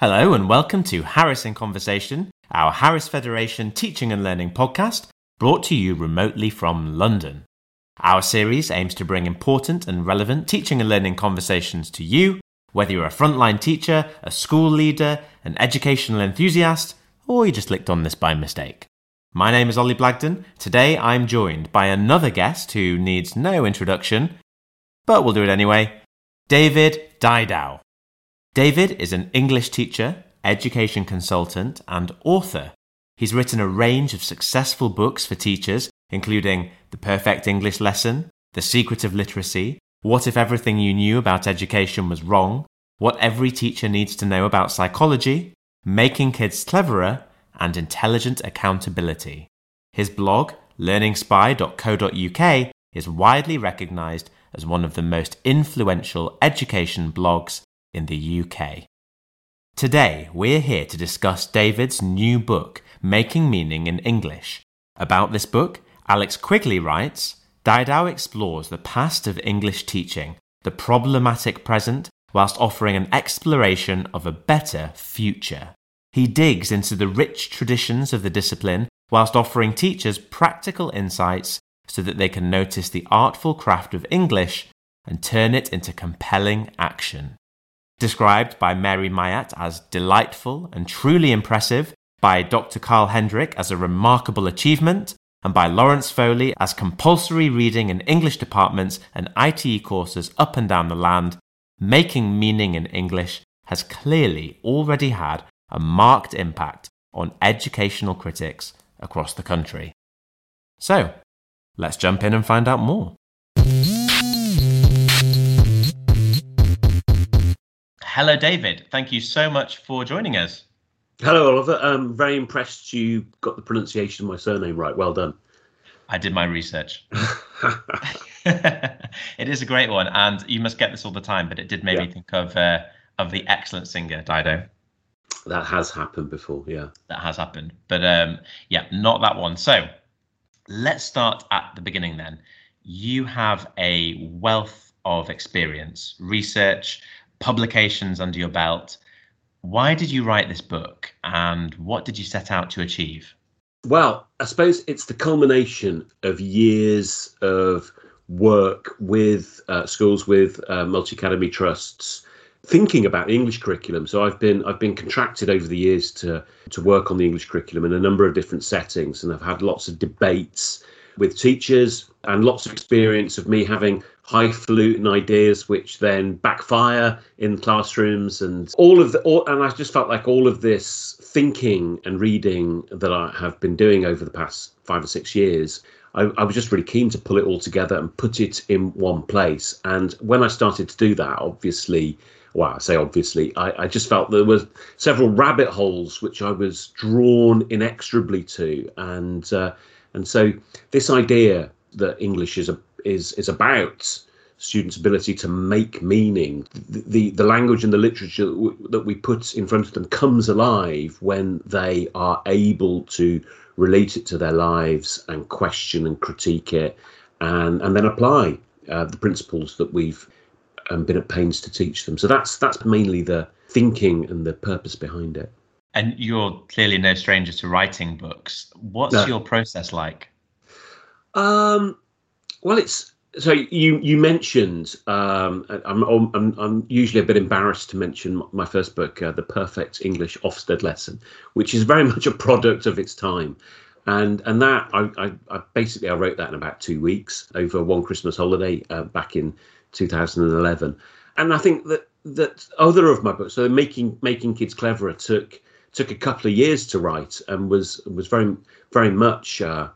Hello, and welcome to Harris in Conversation, our Harris Federation teaching and learning podcast, brought to you remotely from London. Our series aims to bring important and relevant teaching and learning conversations to you, whether you're a frontline teacher, a school leader, an educational enthusiast, or you just clicked on this by mistake. My name is Ollie Blagden. Today I'm joined by another guest who needs no introduction, but we'll do it anyway David Didau. David is an English teacher, education consultant, and author. He's written a range of successful books for teachers, including The Perfect English Lesson, The Secret of Literacy, What If Everything You Knew About Education Was Wrong, What Every Teacher Needs to Know About Psychology, Making Kids Cleverer, and Intelligent Accountability. His blog, learningspy.co.uk, is widely recognized as one of the most influential education blogs in the UK. Today, we're here to discuss David's new book, Making Meaning in English. About this book, Alex Quigley writes Didau explores the past of English teaching, the problematic present, whilst offering an exploration of a better future. He digs into the rich traditions of the discipline whilst offering teachers practical insights so that they can notice the artful craft of English and turn it into compelling action described by Mary Myatt as delightful and truly impressive, by Dr. Carl Hendrick as a remarkable achievement, and by Lawrence Foley as compulsory reading in English departments and ITE courses up and down the land, making meaning in English has clearly already had a marked impact on educational critics across the country. So, let's jump in and find out more. Hello, David. Thank you so much for joining us. Hello, Oliver. I'm very impressed you got the pronunciation of my surname right. Well done. I did my research. it is a great one, and you must get this all the time. But it did make yeah. me think of uh, of the excellent singer Dido. That has happened before, yeah. That has happened, but um, yeah, not that one. So let's start at the beginning. Then you have a wealth of experience, research, publications under your belt. Why did you write this book and what did you set out to achieve? Well, I suppose it's the culmination of years of work with uh, schools, with uh, multi academy trusts, thinking about the English curriculum. So I've been I've been contracted over the years to to work on the English curriculum in a number of different settings, and I've had lots of debates with teachers and lots of experience of me having highfalutin ideas which then backfire in classrooms and all of the all, and I just felt like all of this thinking and reading that I have been doing over the past five or six years I, I, was just really keen to pull it all together and put it in one place. And when I started to do that obviously well I say obviously I, I just felt there were several rabbit holes which I was drawn inexorably to. And uh, and so this idea that English is a is is about students' ability to make meaning. The, the, the language and the literature that we, that we put in front of them comes alive when they are able to relate it to their lives and question and critique it, and and then apply uh, the principles that we've um, been at pains to teach them. So that's that's mainly the thinking and the purpose behind it. And you're clearly no stranger to writing books. What's no. your process like? Um, well, it's so you you mentioned um, I'm, I'm, I'm usually a bit embarrassed to mention my first book, uh, The Perfect English Ofsted Lesson, which is very much a product of its time, and and that I, I, I basically I wrote that in about two weeks over one Christmas holiday uh, back in 2011, and I think that that other of my books, so making making kids cleverer, took took a couple of years to write and was was very very much. Uh,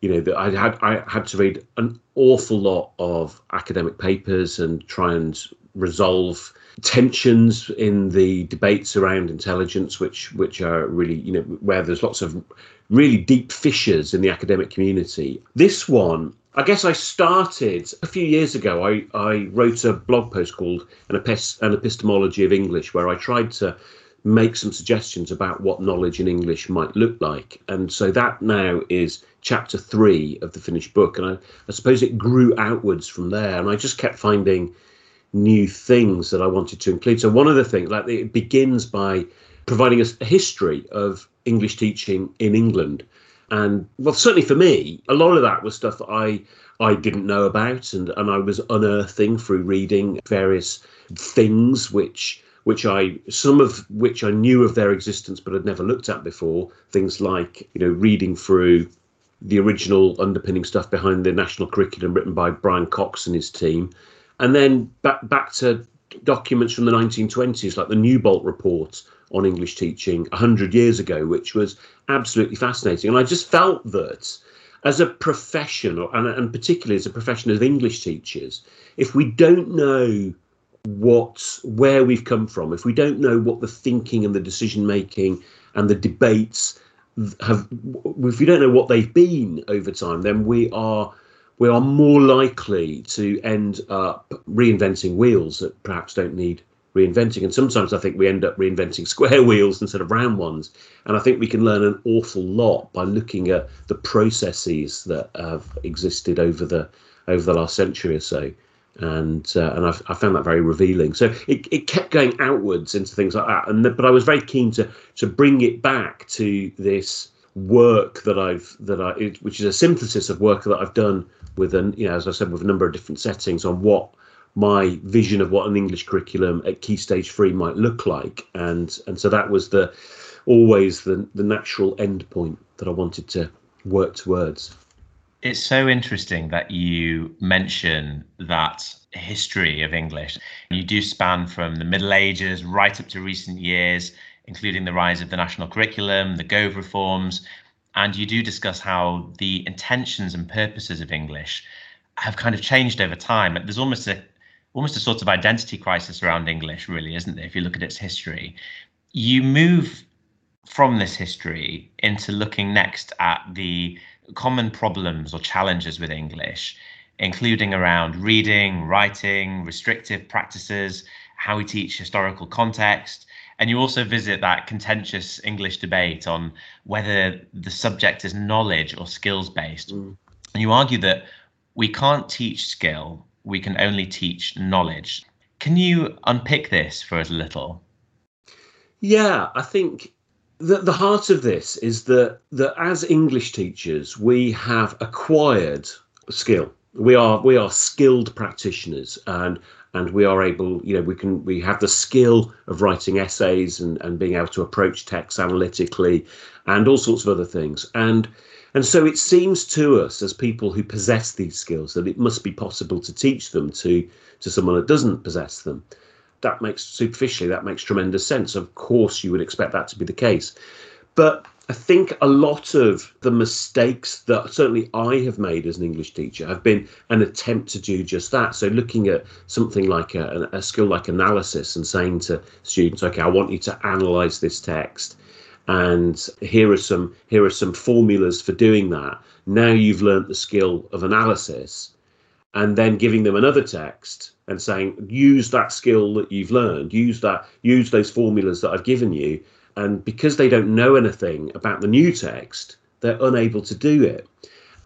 you know that I had I had to read an awful lot of academic papers and try and resolve tensions in the debates around intelligence, which which are really you know where there's lots of really deep fissures in the academic community. This one, I guess I started a few years ago. I, I wrote a blog post called an, Epist- an epistemology of English, where I tried to make some suggestions about what knowledge in English might look like. And so that now is chapter three of the finished book. And I, I suppose it grew outwards from there. And I just kept finding new things that I wanted to include. So one of the things, like it begins by providing us a history of English teaching in England. And well, certainly for me, a lot of that was stuff that I I didn't know about, and and I was unearthing through reading various things which which I some of which I knew of their existence but had never looked at before. Things like you know reading through the original underpinning stuff behind the national curriculum written by Brian Cox and his team, and then back back to documents from the 1920s like the Newbolt report on English teaching 100 years ago, which was absolutely fascinating. And I just felt that as a profession, and, and particularly as a profession of English teachers, if we don't know what where we've come from, if we don't know what the thinking and the decision making and the debates have, if we don't know what they've been over time, then we are we are more likely to end up reinventing wheels that perhaps don't need reinventing. And sometimes I think we end up reinventing square wheels instead of round ones. And I think we can learn an awful lot by looking at the processes that have existed over the over the last century or so. And uh, and I've, I found that very revealing. So it, it kept going outwards into things like that. And the, but I was very keen to to bring it back to this work that I've that I which is a synthesis of work that I've done with an you know as I said with a number of different settings on what my vision of what an English curriculum at Key Stage Three might look like, and and so that was the always the the natural end point that I wanted to work towards. It's so interesting that you mention that history of English. You do span from the Middle Ages right up to recent years, including the rise of the national curriculum, the Gove reforms, and you do discuss how the intentions and purposes of English have kind of changed over time. There's almost a almost a sort of identity crisis around English, really, isn't there? If you look at its history, you move from this history into looking next at the common problems or challenges with English, including around reading, writing, restrictive practices, how we teach historical context. And you also visit that contentious English debate on whether the subject is knowledge or skills based. Mm. And you argue that we can't teach skill we can only teach knowledge. Can you unpick this for us a little? Yeah, I think the, the heart of this is that, that as English teachers, we have acquired skill. We are we are skilled practitioners and and we are able, you know, we can we have the skill of writing essays and, and being able to approach text analytically and all sorts of other things. And and so it seems to us, as people who possess these skills, that it must be possible to teach them to, to someone that doesn't possess them. That makes superficially, that makes tremendous sense. Of course, you would expect that to be the case. But I think a lot of the mistakes that certainly I have made as an English teacher have been an attempt to do just that. So, looking at something like a, a skill like analysis and saying to students, okay, I want you to analyze this text and here are some here are some formulas for doing that now you've learnt the skill of analysis and then giving them another text and saying use that skill that you've learned. Use that use those formulas that i've given you. And because they don't know anything about the new text they're unable to do it.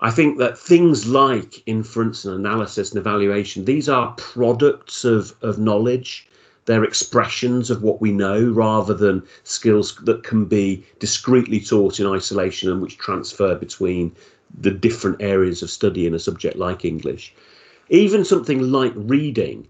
I think that things like inference and analysis and evaluation these are products of of knowledge. They're expressions of what we know rather than skills that can be discreetly taught in isolation and which transfer between the different areas of study in a subject like English. Even something like reading,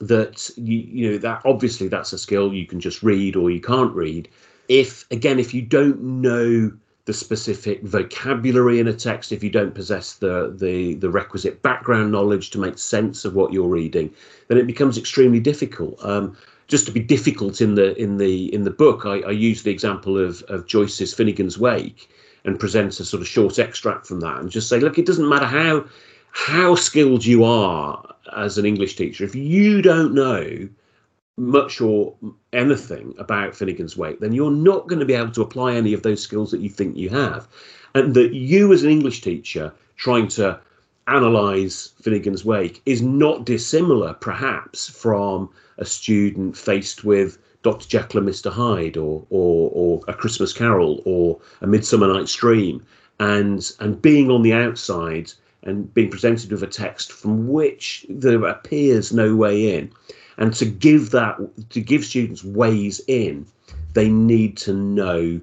that you, you know that obviously that's a skill you can just read or you can't read. If again, if you don't know the specific vocabulary in a text if you don't possess the, the, the requisite background knowledge to make sense of what you're reading, then it becomes extremely difficult. Um, just to be difficult in the in the in the book, I, I use the example of, of Joyce's Finnegans Wake and present a sort of short extract from that and just say, look, it doesn't matter how how skilled you are as an English teacher, if you don't know much or anything about Finnegans Wake, then you're not going to be able to apply any of those skills that you think you have. And that you, as an English teacher, trying to analyze Finnegans Wake is not dissimilar, perhaps, from a student faced with Dr. Jekyll and Mr. Hyde, or, or, or A Christmas Carol, or A Midsummer Night's Dream, and and being on the outside and being presented with a text from which there appears no way in. And to give that, to give students ways in, they need to know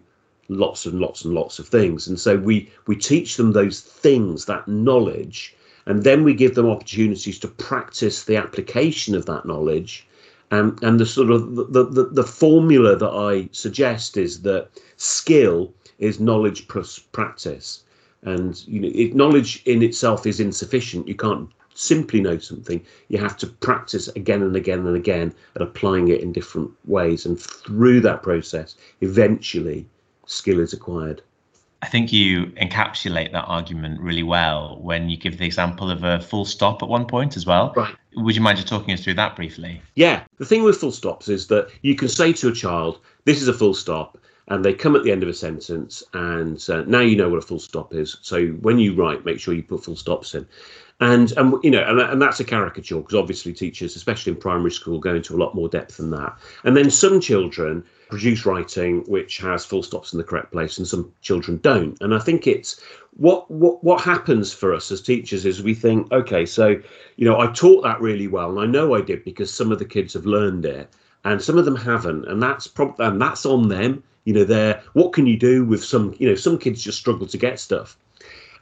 lots and lots and lots of things. And so we we teach them those things, that knowledge, and then we give them opportunities to practice the application of that knowledge. and and the sort of the, the, the formula that I suggest is that skill is knowledge plus practice and you know knowledge in itself is insufficient you can't simply know something you have to practice again and again and again at applying it in different ways and through that process eventually skill is acquired I think you encapsulate that argument really well when you give the example of a full stop at one point as well. Right. Would you mind just talking us through that briefly? Yeah. The thing with full stops is that you can say to a child, this is a full stop, and they come at the end of a sentence and uh, now you know what a full stop is. So when you write make sure you put full stops in. And and you know and, and that's a caricature because obviously teachers especially in primary school go into a lot more depth than that. And then some children produce writing which has full stops in the correct place and some children don't. And i think it's what what what happens for us as teachers is we think okay so you know i taught that really well and i know i did because some of the kids have learned it and some of them haven't. And that's prob- and that's on them you know there what can you do with some you know some kids just struggle to get stuff.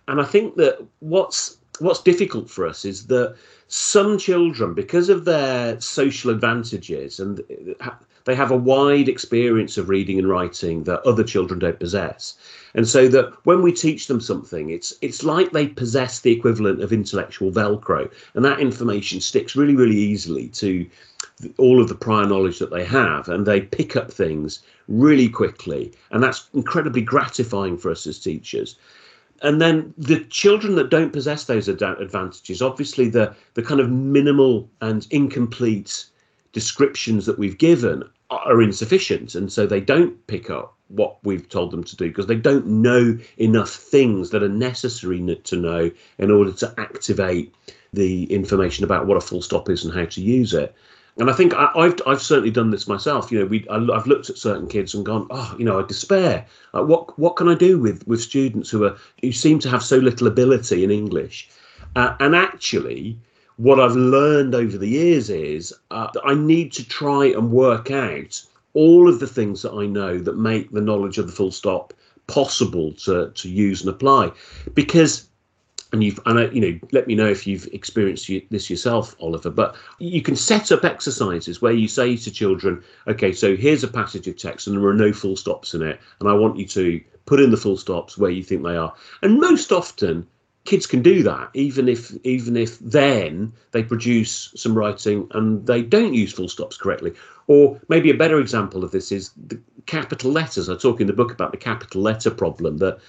And i think that what's what's difficult for us is that some children because of their social advantages and they have a wide experience of reading and writing that other children don't possess. And so that when we teach them something it's it's like they possess the equivalent of intellectual velcro. And that information sticks really really easily to all of the prior knowledge that they have. And they pick up things really quickly. And that's incredibly gratifying for us as teachers. And then the children that don't possess those ad- advantages obviously the the kind of minimal and incomplete descriptions that we've given are insufficient and so they don't pick up what we've told them to do because they don't know enough things that are necessary to know in order to activate the information about what a full stop is and how to use it and I think I, have I've certainly done this myself. You know, we I, have looked at certain kids and gone, oh, you know, I despair. Like, what what can I do with with students who are who seem to have so little ability in English? Uh, and actually, what I've learned over the years is uh, that I need to try and work out all of the things that I know that make the knowledge of the full stop possible to to use and apply, because and you've and I, you know let me know if you've experienced this yourself oliver but you can set up exercises where you say to children okay so here's a passage of text and there are no full stops in it and i want you to put in the full stops where you think they are. And most often kids can do that even if even if then they produce some writing and they don't use full stops correctly or maybe a better example of this is the capital letters. I talk in the book about the capital letter problem that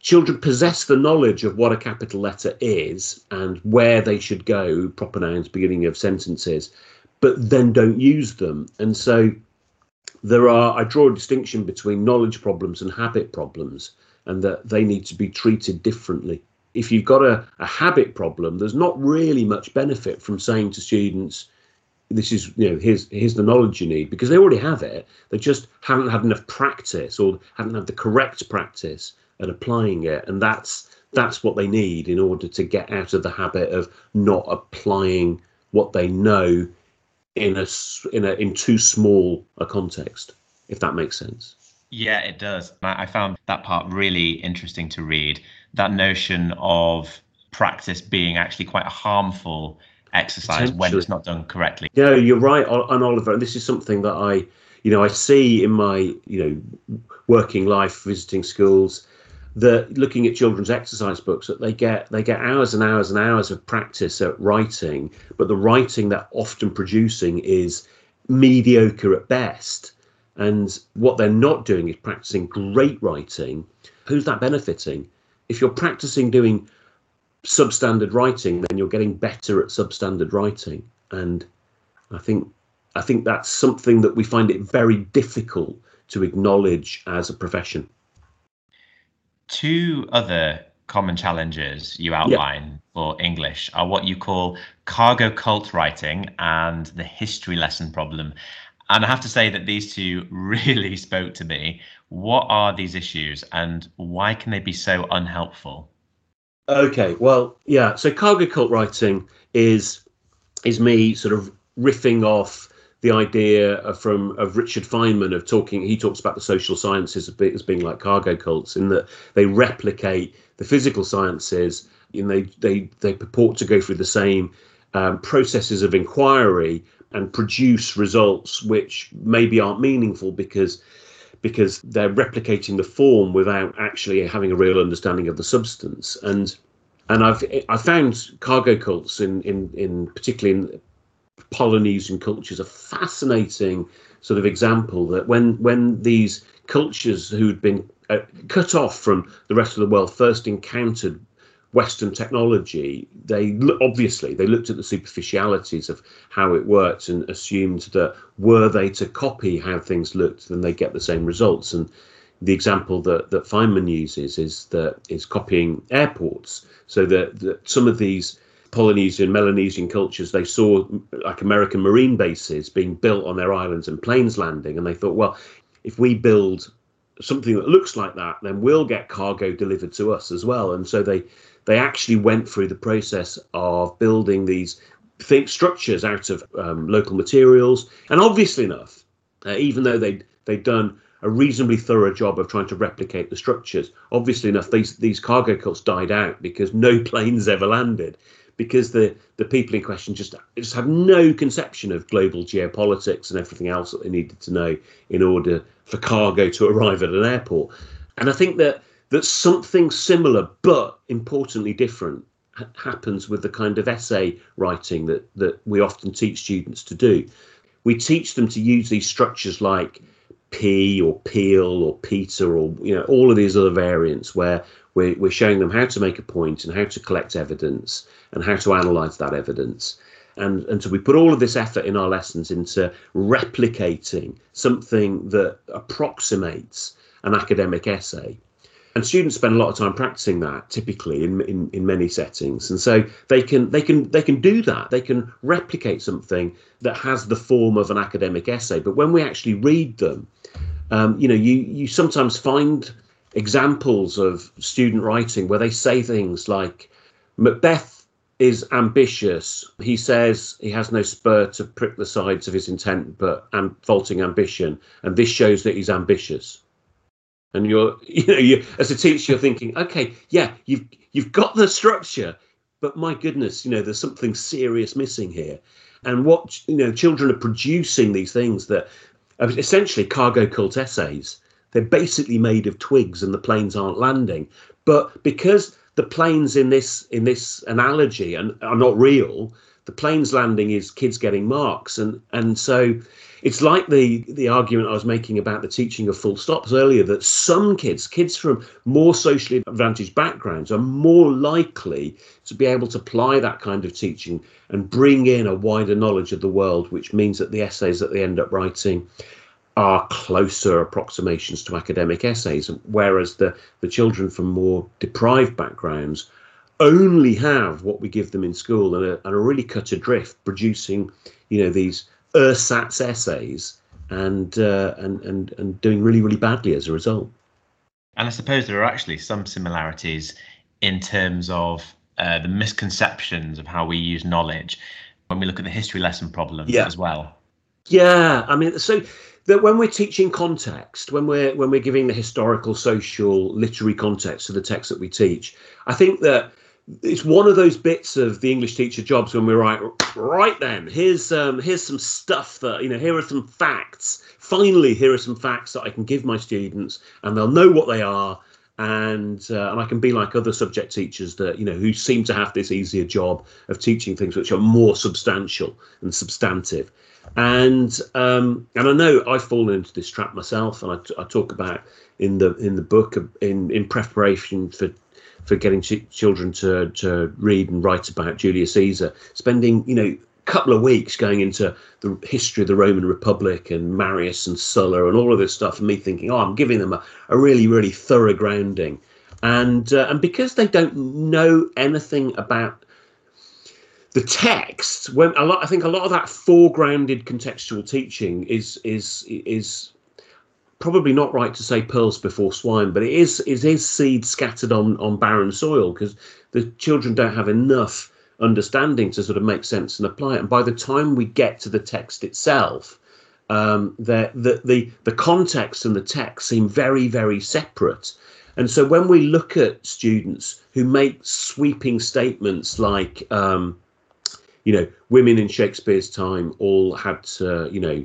children possess the knowledge of what a capital letter is and where they should go, proper nouns, beginning of sentences, but then don't use them. And so there are, I draw a distinction between knowledge problems and habit problems, and that they need to be treated differently. If you've got a, a habit problem, there's not really much benefit from saying to students, this is you know here's here's the knowledge you need because they already have it. They just haven't had enough practice or haven't had the correct practice at applying it. And that's that's what they need in order to get out of the habit of not applying what they know in a in a in too small a context if that makes sense yeah it does i found that part really interesting to read that notion of practice being actually quite a harmful exercise when it's not done correctly. Yeah, you're right, and Oliver. This is something that I, you know, I see in my, you know, working life, visiting schools, that looking at children's exercise books, that they get they get hours and hours and hours of practice at writing, but the writing they're often producing is mediocre at best. And what they're not doing is practicing great writing. Who's that benefiting? If you're practicing doing substandard writing, then you're getting better at substandard writing. And I think I think that's something that we find it very difficult to acknowledge as a profession. Two other common challenges you outline for English are what you call cargo cult writing and the history lesson problem. And I have to say that these two really spoke to me. What are these issues and why can they be so unhelpful? Okay, well, yeah. So cargo cult writing is is me sort of riffing off the idea from of Richard Feynman of talking. He talks about the social sciences as being like cargo cults in that they replicate the physical sciences and they they they purport to go through the same um, processes of inquiry and produce results which maybe aren't meaningful because because they're replicating the form without actually having a real understanding of the substance. And and I've I found cargo cults in in in particularly in Polynesian cultures a fascinating sort of example that when when these cultures who'd been uh, cut off from the rest of the world first encountered Western technology, they obviously they looked at the superficialities of how it worked and assumed that were they to copy how things looked, then they get the same results. And the example that that Feynman uses is that is copying airports, so that, that some of these Polynesian, Melanesian cultures, they saw like American marine bases being built on their islands and planes landing, and they thought, well, if we build something that looks like that, then we'll get cargo delivered to us as well. And so they they actually went through the process of building these think structures out of um, local materials. And obviously enough, uh, even though they they'd done a reasonably thorough job of trying to replicate the structures, obviously enough, these these cargo cults died out because no planes ever landed because the the people in question just just had no conception of global geopolitics and everything else that they needed to know in order for cargo to arrive at an airport. And I think that that something similar but importantly different ha- happens with the kind of essay writing that that we often teach students to do. We teach them to use these structures like P or Peel or Peter or you know all of these other variants where we're, we're showing them how to make a point and how to collect evidence and how to analyze that evidence. And, and so we put all of this effort in our lessons into replicating something that approximates an academic essay. And students spend a lot of time practicing that typically in, in, in many settings. And so they can they can they can do that. They can replicate something that has the form of an academic essay. But when we actually read them, um, you know, you you sometimes find examples of student writing where they say things like Macbeth is ambitious. He says he has no spur to prick the sides of his intent, but am faulting ambition, and this shows that he's ambitious. And you're, you know, you as a teacher, you're thinking, okay, yeah, you've you've got the structure, but my goodness, you know, there's something serious missing here. And what you know, children are producing these things that are essentially cargo cult essays they're basically made of twigs and the planes aren't landing. But because the planes in this in this analogy and are not real, the planes landing is kids getting marks and and so it's like the the argument I was making about the teaching of full stops earlier that some kids, kids from more socially advantaged backgrounds, are more likely to be able to apply that kind of teaching and bring in a wider knowledge of the world, which means that the essays that they end up writing are closer approximations to academic essays, whereas the, the children from more deprived backgrounds only have what we give them in school and are, and are really cut adrift, producing, you know, these ersatz essays and, uh, and and and doing really really badly as a result. And I suppose there are actually some similarities in terms of uh, the misconceptions of how we use knowledge when we look at the history lesson problems yeah. as well. Yeah, I mean, so that when we're teaching context, when we're when we're giving the historical, social, literary context to the text that we teach, I think that it's one of those bits of the English teacher jobs when we're right, right then, here's um, here's some stuff that you know, here are some facts. Finally, here are some facts that I can give my students, and they'll know what they are, and uh, and I can be like other subject teachers that you know who seem to have this easier job of teaching things which are more substantial and substantive and um, and I know I've fallen into this trap myself, and I, I talk about in the in the book in in preparation for for getting ch- children to to read and write about Julius Caesar, spending you know a couple of weeks going into the history of the Roman Republic and Marius and Sulla and all of this stuff, and me thinking, oh, I'm giving them a, a really really thorough grounding, and uh, and because they don't know anything about the text when a lot i think a lot of that foregrounded contextual teaching is is is probably not right to say pearls before swine but it is it is seed scattered on on barren soil because the children don't have enough understanding to sort of make sense and apply it. And by the time we get to the text itself, um, the, the, the, the context and the text seem very, very separate. And so when we look at students who make sweeping statements like, um, you know, women in Shakespeare's time all had to, you know,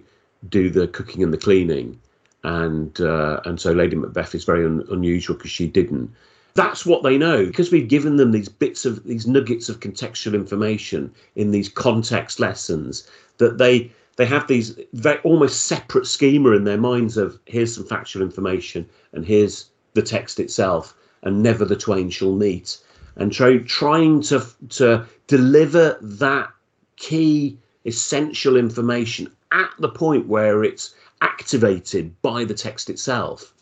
do the cooking and the cleaning, and uh, and so Lady Macbeth is very un- unusual because she didn't. That's what they know because we've given them these bits of these nuggets of contextual information in these context lessons that they they have these very almost separate schema in their minds of here's some factual information and here's the text itself and never the twain shall meet and try, trying to to deliver that key essential information at the point where it's activated by the text itself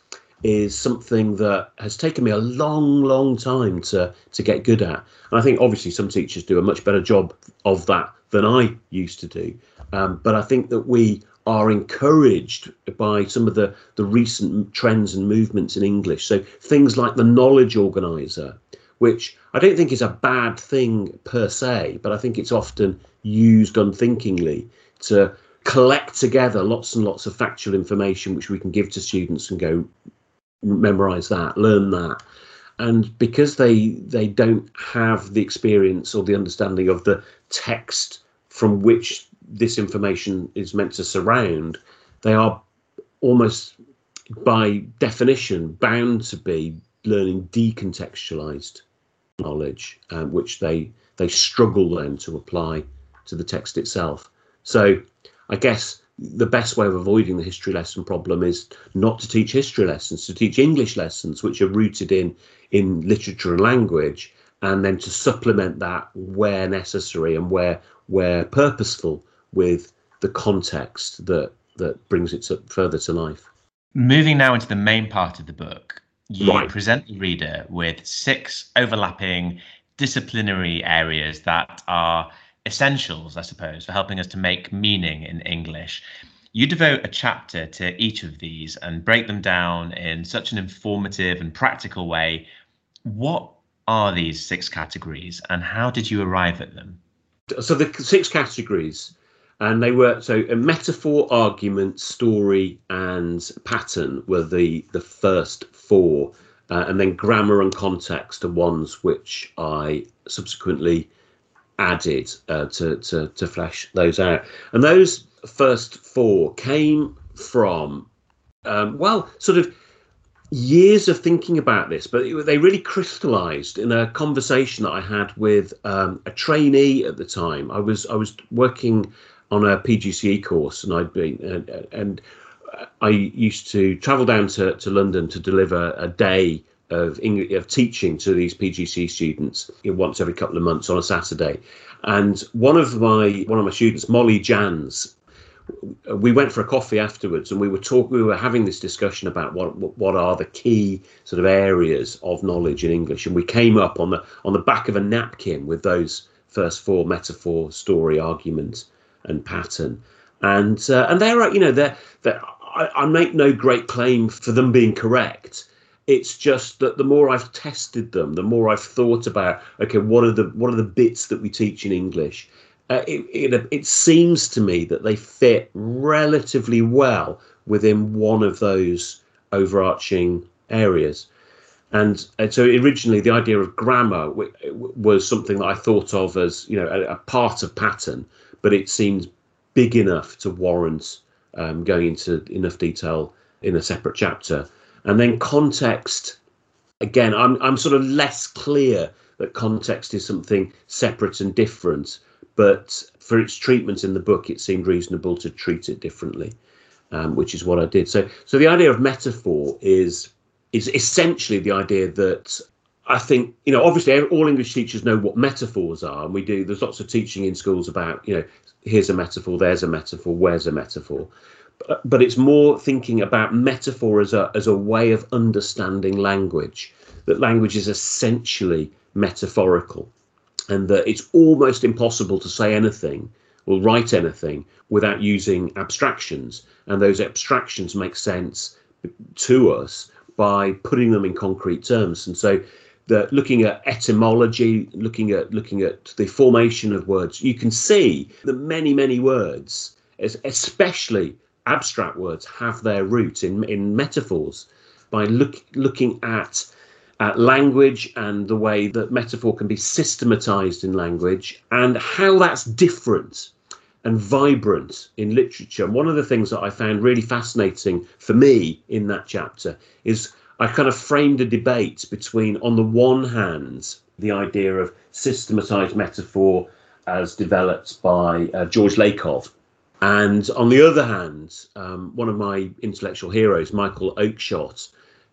is something that has taken me a long, long time to to get good at. And I think obviously some teachers do a much better job of that than I used to do. Um, but I think that we are encouraged by some of the, the recent trends and movements in English. So things like the knowledge organizer, which I don't think is a bad thing per se, but I think it's often used unthinkingly to collect together lots and lots of factual information which we can give to students and go memorize that, learn that. And because they they don't have the experience or the understanding of the text from which this information is meant to surround, they are almost by definition bound to be learning decontextualized knowledge, um, which they they struggle then to apply to the text itself. So I guess the best way of avoiding the history lesson problem is not to teach history lessons, to teach English lessons, which are rooted in in literature and language, and then to supplement that where necessary and where where purposeful with the context that that brings it to, further to life. Moving now into the main part of the book, you right. present the reader with six overlapping disciplinary areas that are essentials, I suppose, for helping us to make meaning in English. You devote a chapter to each of these and break them down in such an informative and practical way. What are these six categories and how did you arrive at them? So, the six categories, and they were so a metaphor, argument, story, and pattern were the, the first four. Uh, and then grammar and context are ones which I subsequently added uh, to, to to flesh those out. And those first four came from um, well, sort of years of thinking about this, but they really crystallized in a conversation that I had with um, a trainee at the time. I was I was working on a PGCE course, and I'd been and, and I used to travel down to, to London to deliver a day of English, of teaching to these PGC students once every couple of months on a Saturday. And one of my one of my students, Molly Jans, we went for a coffee afterwards, and we were talking. We were having this discussion about what what are the key sort of areas of knowledge in English, and we came up on the on the back of a napkin with those first four metaphor, story, argument, and pattern. And uh, and they're you know they're, they're I, I make no great claim for them being correct it's just that the more I've tested them, the more I've thought about okay, what are the what are the bits that we teach in English? Uh, it, it, it seems to me that they fit relatively well within one of those overarching areas. And, and so originally the idea of grammar was something that I thought of as you know a, a part of pattern, but it seems big enough to warrant um, going into enough detail in a separate chapter. And then context, again, I'm, I'm sort of less clear that context is something separate and different, but for its treatment in the book, it seemed reasonable to treat it differently, um, which is what I did. So, so the idea of metaphor is is essentially the idea that I think you know obviously all English teachers know what metaphors are, and we do. There's lots of teaching in schools about you know here's a metaphor, there's a metaphor, where's a metaphor but it's more thinking about metaphor as a as a way of understanding language. That language is essentially metaphorical, and that it's almost impossible to say anything or write anything without using abstractions, and those abstractions make sense to us by putting them in concrete terms. And so, the looking at etymology, looking at looking at the formation of words, you can see that many many words, especially abstract words, have their root in in metaphors. By look, looking at language and the way that metaphor can be systematized in language and how that's different and vibrant in literature. One of the things that I found really fascinating for me in that chapter is I kind of framed a debate between, on the one hand, the idea of systematized metaphor as developed by uh, George Lakoff. And on the other hand, um, one of my intellectual heroes, Michael Oakeshott,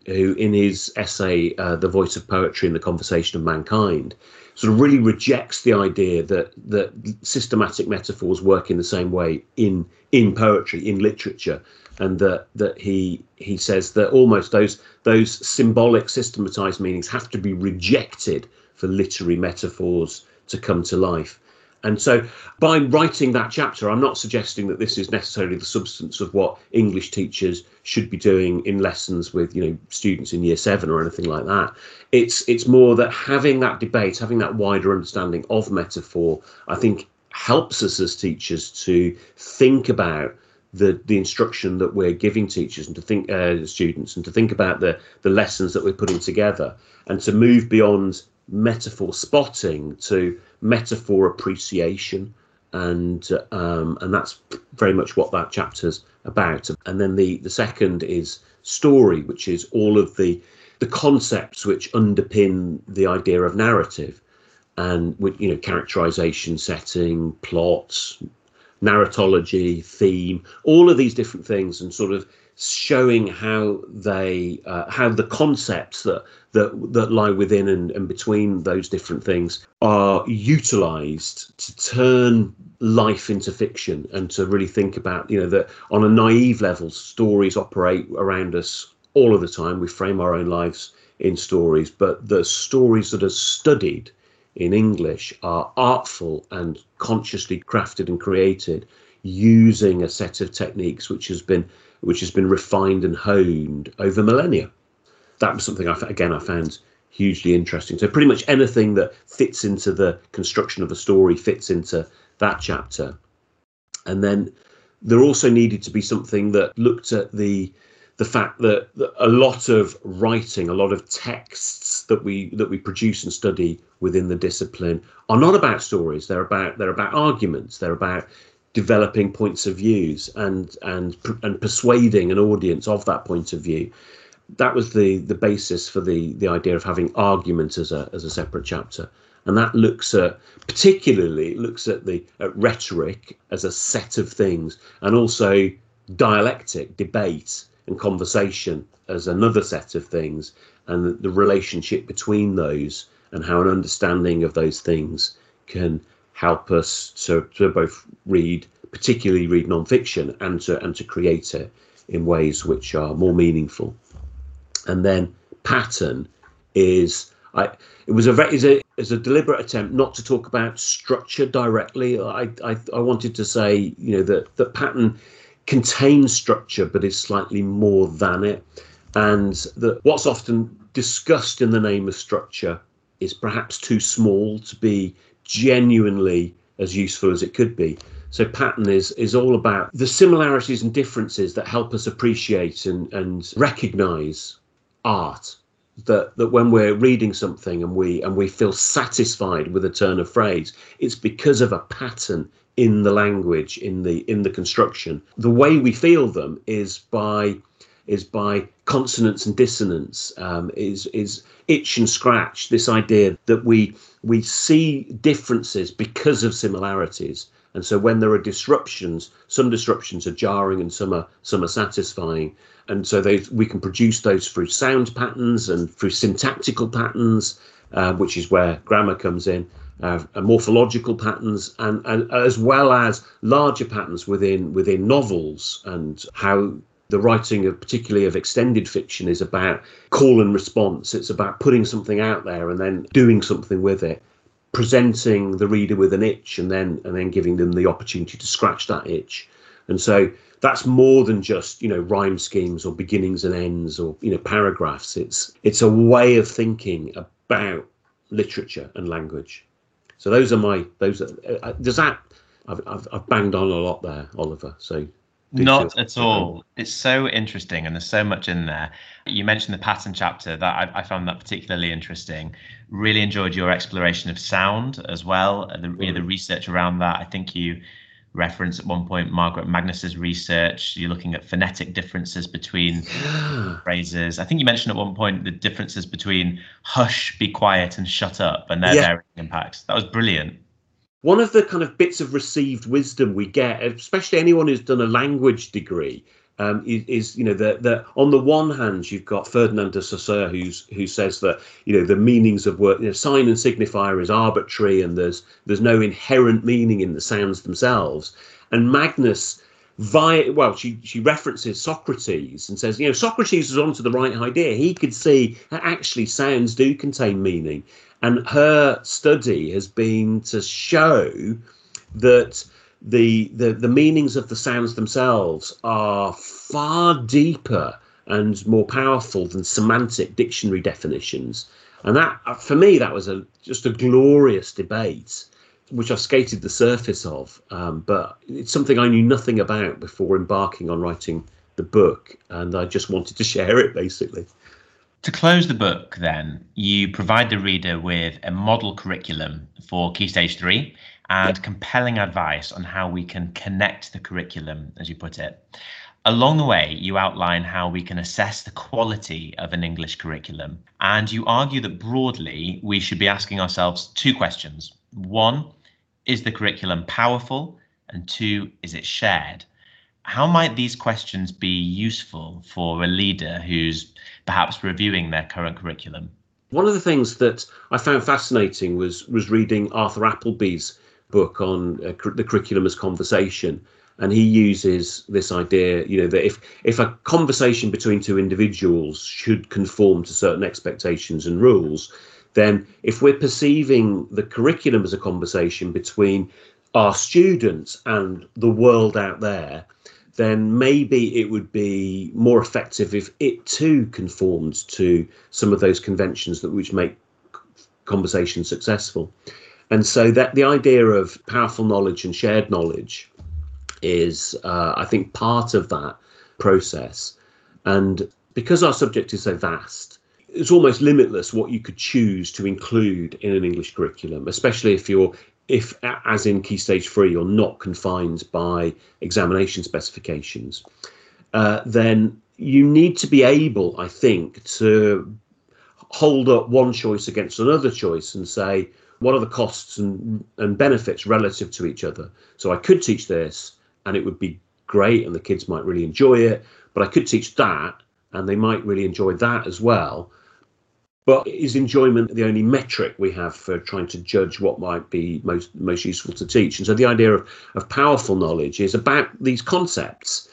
who in his essay uh, "The Voice of Poetry in the Conversation of Mankind," sort of really rejects the idea that that systematic metaphors work in the same way in in poetry, in literature, and that that he he says that almost those those symbolic systematized meanings have to be rejected for literary metaphors to come to life. And so, by writing that chapter, I'm not suggesting that this is necessarily the substance of what English teachers should be doing in lessons with, you know, students in year seven or anything like that. It's it's more that having that debate, having that wider understanding of metaphor, I think helps us as teachers to think about the the instruction that we're giving teachers and to think uh, students and to think about the the lessons that we're putting together and to move beyond metaphor spotting to metaphor appreciation, and um, and that's very much what that chapter's about. And then the the second is story, which is all of the the concepts which underpin the idea of narrative, and with you know characterization, setting, plots, narratology, theme, all of these different things, and sort of showing how they uh, how the concepts that that that lie within and, and between those different things are utilized to turn life into fiction and to really think about you know that on a naive level stories operate around us all of the time. We frame our own lives in stories but the stories that are studied in english are artful and consciously crafted and created using a set of techniques which has been which has been refined and honed over millennia. That was something I again I found hugely interesting. So pretty much anything that fits into the construction of a story fits into that chapter. And then there also needed to be something that looked at the the fact that, that a lot of writing, a lot of texts that we that we produce and study within the discipline are not about stories. They're about they're about arguments. They're about developing points of views and and and persuading an audience of that point of view. That was the the basis for the the idea of having argument as a as a separate chapter. And that looks at particularly looks at the at rhetoric as a set of things and also dialectic debate and conversation as another set of things and the, the relationship between those and how an understanding of those things can help us to, to both read, particularly read non-fiction, and to and to create it in ways which are more meaningful. And then pattern is I it was a very is a is a deliberate attempt not to talk about structure directly. I, I I wanted to say you know that that pattern contains structure but is slightly more than it, and that what's often discussed in the name of structure is perhaps too small to be genuinely as useful as it could be. So pattern is is all about the similarities and differences that help us appreciate and, and recognize art. That that when we're reading something and we and we feel satisfied with a turn of phrase, it's because of a pattern in the language, in the in the construction. The way we feel them is by is by consonance and dissonance, um, is is itch and scratch. This idea that we we see differences because of similarities, and so when there are disruptions, some disruptions are jarring and some are some are satisfying, and so they we can produce those through sound patterns and through syntactical patterns, uh, which is where grammar comes in. Uh, morphological patterns and, and as well as larger patterns within within novels and how the writing of particularly of extended fiction is about call and response it's about putting something out there and then doing something with it presenting the reader with an itch and then and then giving them the opportunity to scratch that itch and so that's more than just you know rhyme schemes or beginnings and ends or you know paragraphs it's it's a way of thinking about literature and language. So those are my those. Are, uh, does that? I've, I've, I've banged on a lot there, Oliver. So not at all. It's so interesting, and there's so much in there. You mentioned the pattern chapter that I, I found that particularly interesting. Really enjoyed your exploration of sound as well, uh, the, you know, the mm. research around that. I think you reference at one point Margaret Magnus's research. You're looking at phonetic differences between phrases. I think you mentioned at one point the differences between hush, be quiet, and shut up, and their yeah. varying impacts. That was brilliant one of the kind of bits of received wisdom we get, especially anyone who's done a language degree, um, is, you know that that on the one hand you've got Ferdinand de Saussure who's who says that you know the meanings of word you know, sign and signifier is arbitrary and there's there's no inherent meaning in the sounds themselves, and Magnus via well she she references Socrates and says you know Socrates was onto the right idea. He could see that actually sounds do contain meaning and her study has been to show that the, the, the meanings of the sounds themselves are far deeper and more powerful than semantic dictionary definitions. And that, for me, that was a just a glorious debate, which I've skated the surface of. Um, but it's something I knew nothing about before embarking on writing the book, and I just wanted to share it basically. To close the book, then, you provide the reader with a model curriculum for Key Stage 3 and yep. compelling advice on how we can connect the curriculum, as you put it. Along the way, you outline how we can assess the quality of an English curriculum, and you argue that broadly we should be asking ourselves two questions. One, is the curriculum powerful? And two, is it shared? how might these questions be useful for a leader who's perhaps reviewing their current curriculum? One of the things that I found fascinating was was reading Arthur Applebee's book on uh, the curriculum as conversation, and he uses this idea, you know, that if if a conversation between two individuals should conform to certain expectations and rules, then if we're perceiving the curriculum as a conversation between our students and the world out there, then maybe it would be more effective if it too conformed to some of those conventions that which make conversation successful. And so that the idea of powerful knowledge and shared knowledge is, uh, I think, part of that process. And because our subject is so vast, it's almost limitless what you could choose to include in an English curriculum, especially if you're if, as in Key Stage 3, you're not confined by examination specifications, uh, then you need to be able, I think, to hold up one choice against another choice and say, what are the costs and, and benefits relative to each other? So I could teach this and it would be great and the kids might really enjoy it, but I could teach that and they might really enjoy that as well. But is enjoyment the only metric we have for trying to judge what might be most most useful to teach? And so the idea of, of powerful knowledge is about these concepts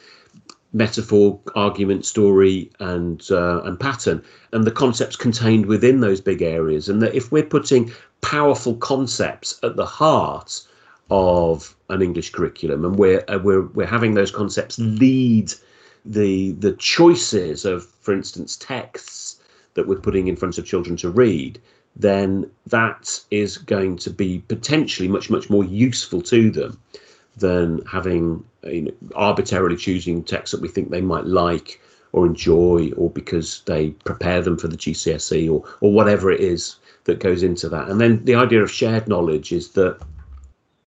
metaphor, argument, story, and uh, and pattern, and the concepts contained within those big areas. And that if we're putting powerful concepts at the heart of an English curriculum, and we're uh, we're we're having those concepts lead the the choices of, for instance, texts that we're putting in front of children to read, then that is going to be potentially much, much more useful to them than having you know, arbitrarily choosing texts that we think they might like or enjoy or because they prepare them for the GCSE or, or whatever it is that goes into that. And then the idea of shared knowledge is that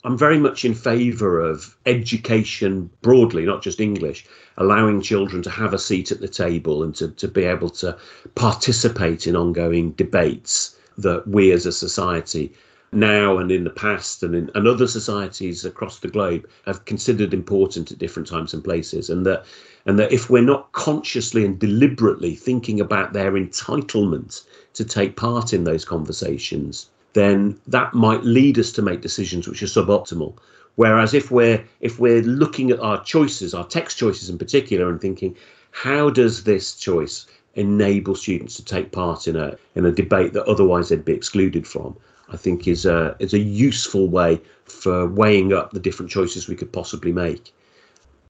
I'm very much in favour of education broadly, not just English, allowing children to have a seat at the table and to, to be able to participate in ongoing debates that we as a society now and in the past and in and other societies across the globe have considered important at different times and places and that and that if we're not consciously and deliberately thinking about their entitlement to take part in those conversations then that might lead us to make decisions which are suboptimal. Whereas if we're if we're looking at our choices, our text choices in particular, and thinking, how does this choice enable students to take part in a in a debate that otherwise they'd be excluded from? I think is a is a useful way for weighing up the different choices we could possibly make.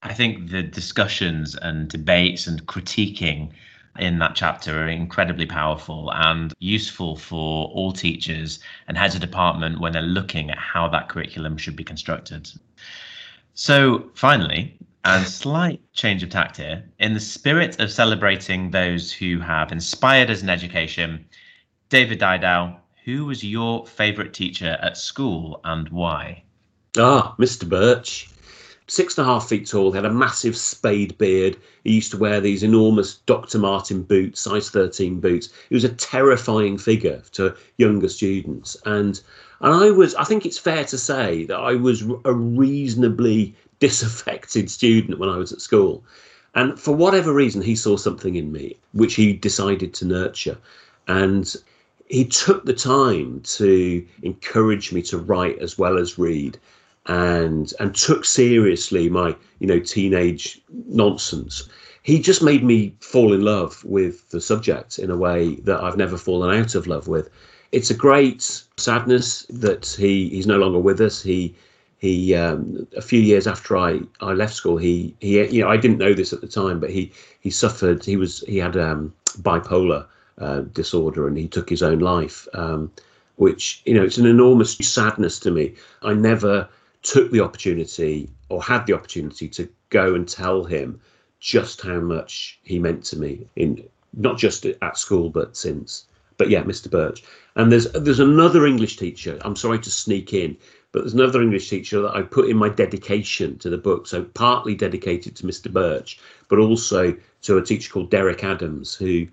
I think the discussions and debates and critiquing in that chapter are incredibly powerful and useful for all teachers and heads of department when they're looking at how that curriculum should be constructed. So, finally, and slight change of tact here, in the spirit of celebrating those who have inspired us in education, David Didau, who was your favourite teacher at school and why? Ah, Mr. Birch six and a half feet tall, he had a massive spade beard. He used to wear these enormous Dr. Martin boots, size 13 boots. He was a terrifying figure to younger students. And and I was, I think it's fair to say that I was a reasonably disaffected student when I was at school. And for whatever reason, he saw something in me which he decided to nurture. And he took the time to encourage me to write as well as read and and took seriously my you know teenage nonsense. He just made me fall in love with the subject in a way that I've never fallen out of love with. It's a great sadness that he he's no longer with us. He he um, a few years after I, I left school he he you know I didn't know this at the time but he he suffered he was he had um, bipolar uh, disorder and he took his own life um, which you know it's an enormous sadness to me. I never took the opportunity or had the opportunity to go and tell him just how much he meant to me in not just at school but since. But yeah mr birch. And there's there's another english teacher. I'm sorry to sneak in but there's another english teacher that i put in my dedication to the book so partly dedicated to mr birch but also to a teacher called derek adams who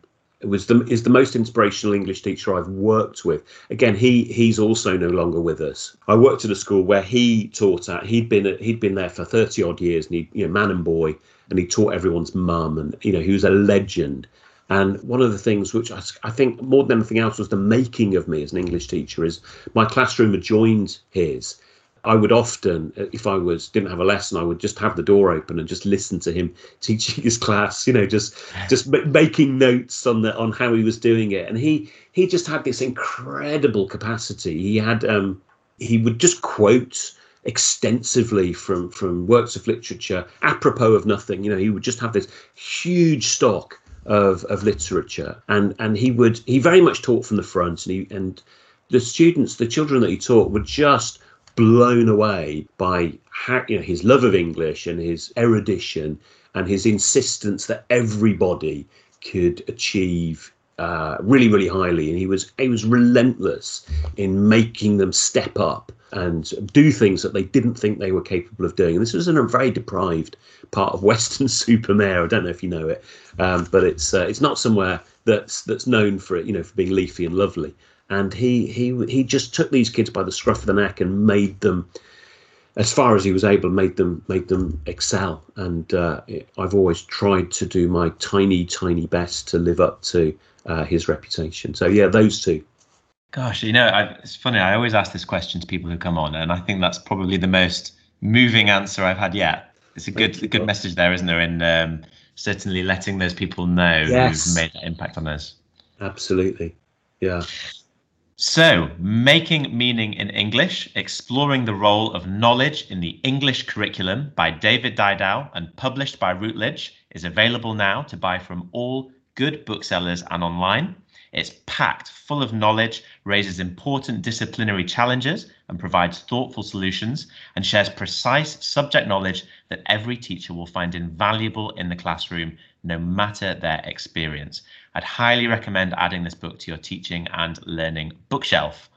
was the is the most inspirational English teacher I've worked with. Again, he he's also no longer with us. I worked at a school where he taught at. He'd been he'd been there for thirty odd years, and he you know man and boy, and he taught everyone's mum, and you know he was a legend. And one of the things which I, I think more than anything else was the making of me as an English teacher is my classroom adjoined his. I would often, if I was didn't have a lesson, I would just have the door open and just listen to him teaching his class. You know, just just making notes on the on how he was doing it. And he he just had this incredible capacity. He had um, he would just quote extensively from from works of literature apropos of nothing. You know, he would just have this huge stock of of literature, and and he would he very much taught from the front, and he and the students, the children that he taught, were just blown away by how, you know, his love of English and his erudition and his insistence that everybody could achieve uh, really, really highly. And he was he was relentless in making them step up and do things that they didn't think they were capable of doing. And this was in a very deprived part of Weston-super-Mare. I don't know if you know it, um, but it's uh, it's not somewhere that's that's known for it, you know, for being leafy and lovely and he he he just took these kids by the scruff of the neck and made them as far as he was able made them made them excel. And uh, i've always tried to do my tiny tiny best to live up to uh, his reputation. So yeah those two. Gosh you know I, it's funny i always ask this question to people who come on and i think that's probably the most moving answer i've had yet. It's a good a good message there isn't there in um, certainly letting those people know yes. who've made that impact on us. Absolutely. Yeah so, Making Meaning in English, exploring the role of knowledge in the English curriculum by David Didau and published by Routledge is available now to buy from all good booksellers and online. It's packed full of knowledge, raises important disciplinary challenges, and provides thoughtful solutions, and shares precise subject knowledge that every teacher will find invaluable in the classroom, no matter their experience. I'd highly recommend adding this book to your teaching and learning bookshelf.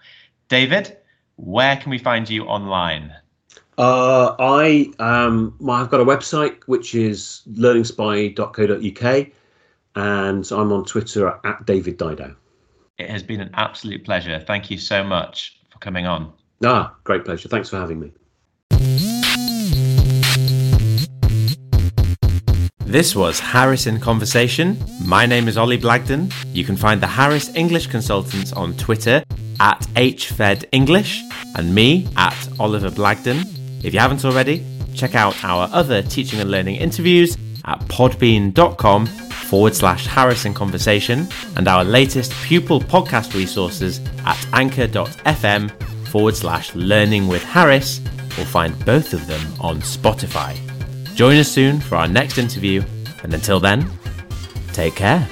David, where can we find you online? Uh, I um, I've got a website which is learningspy.co.uk, and I'm on Twitter at David Didau. It has been an absolute pleasure. Thank you so much for coming on. Ah, great pleasure. Thanks for having me. This was Harris in Conversation. My name is Ollie Blagden. You can find the Harris English Consultants on Twitter at HFedEnglish and me at Oliver Blagden. If you haven't already, check out our other teaching and learning interviews at podbean.com forward slash Harris in Conversation and our latest pupil podcast resources at anchor.fm forward slash learning with Harris. We'll find both of them on Spotify. Join us soon for our next interview, and until then, take care.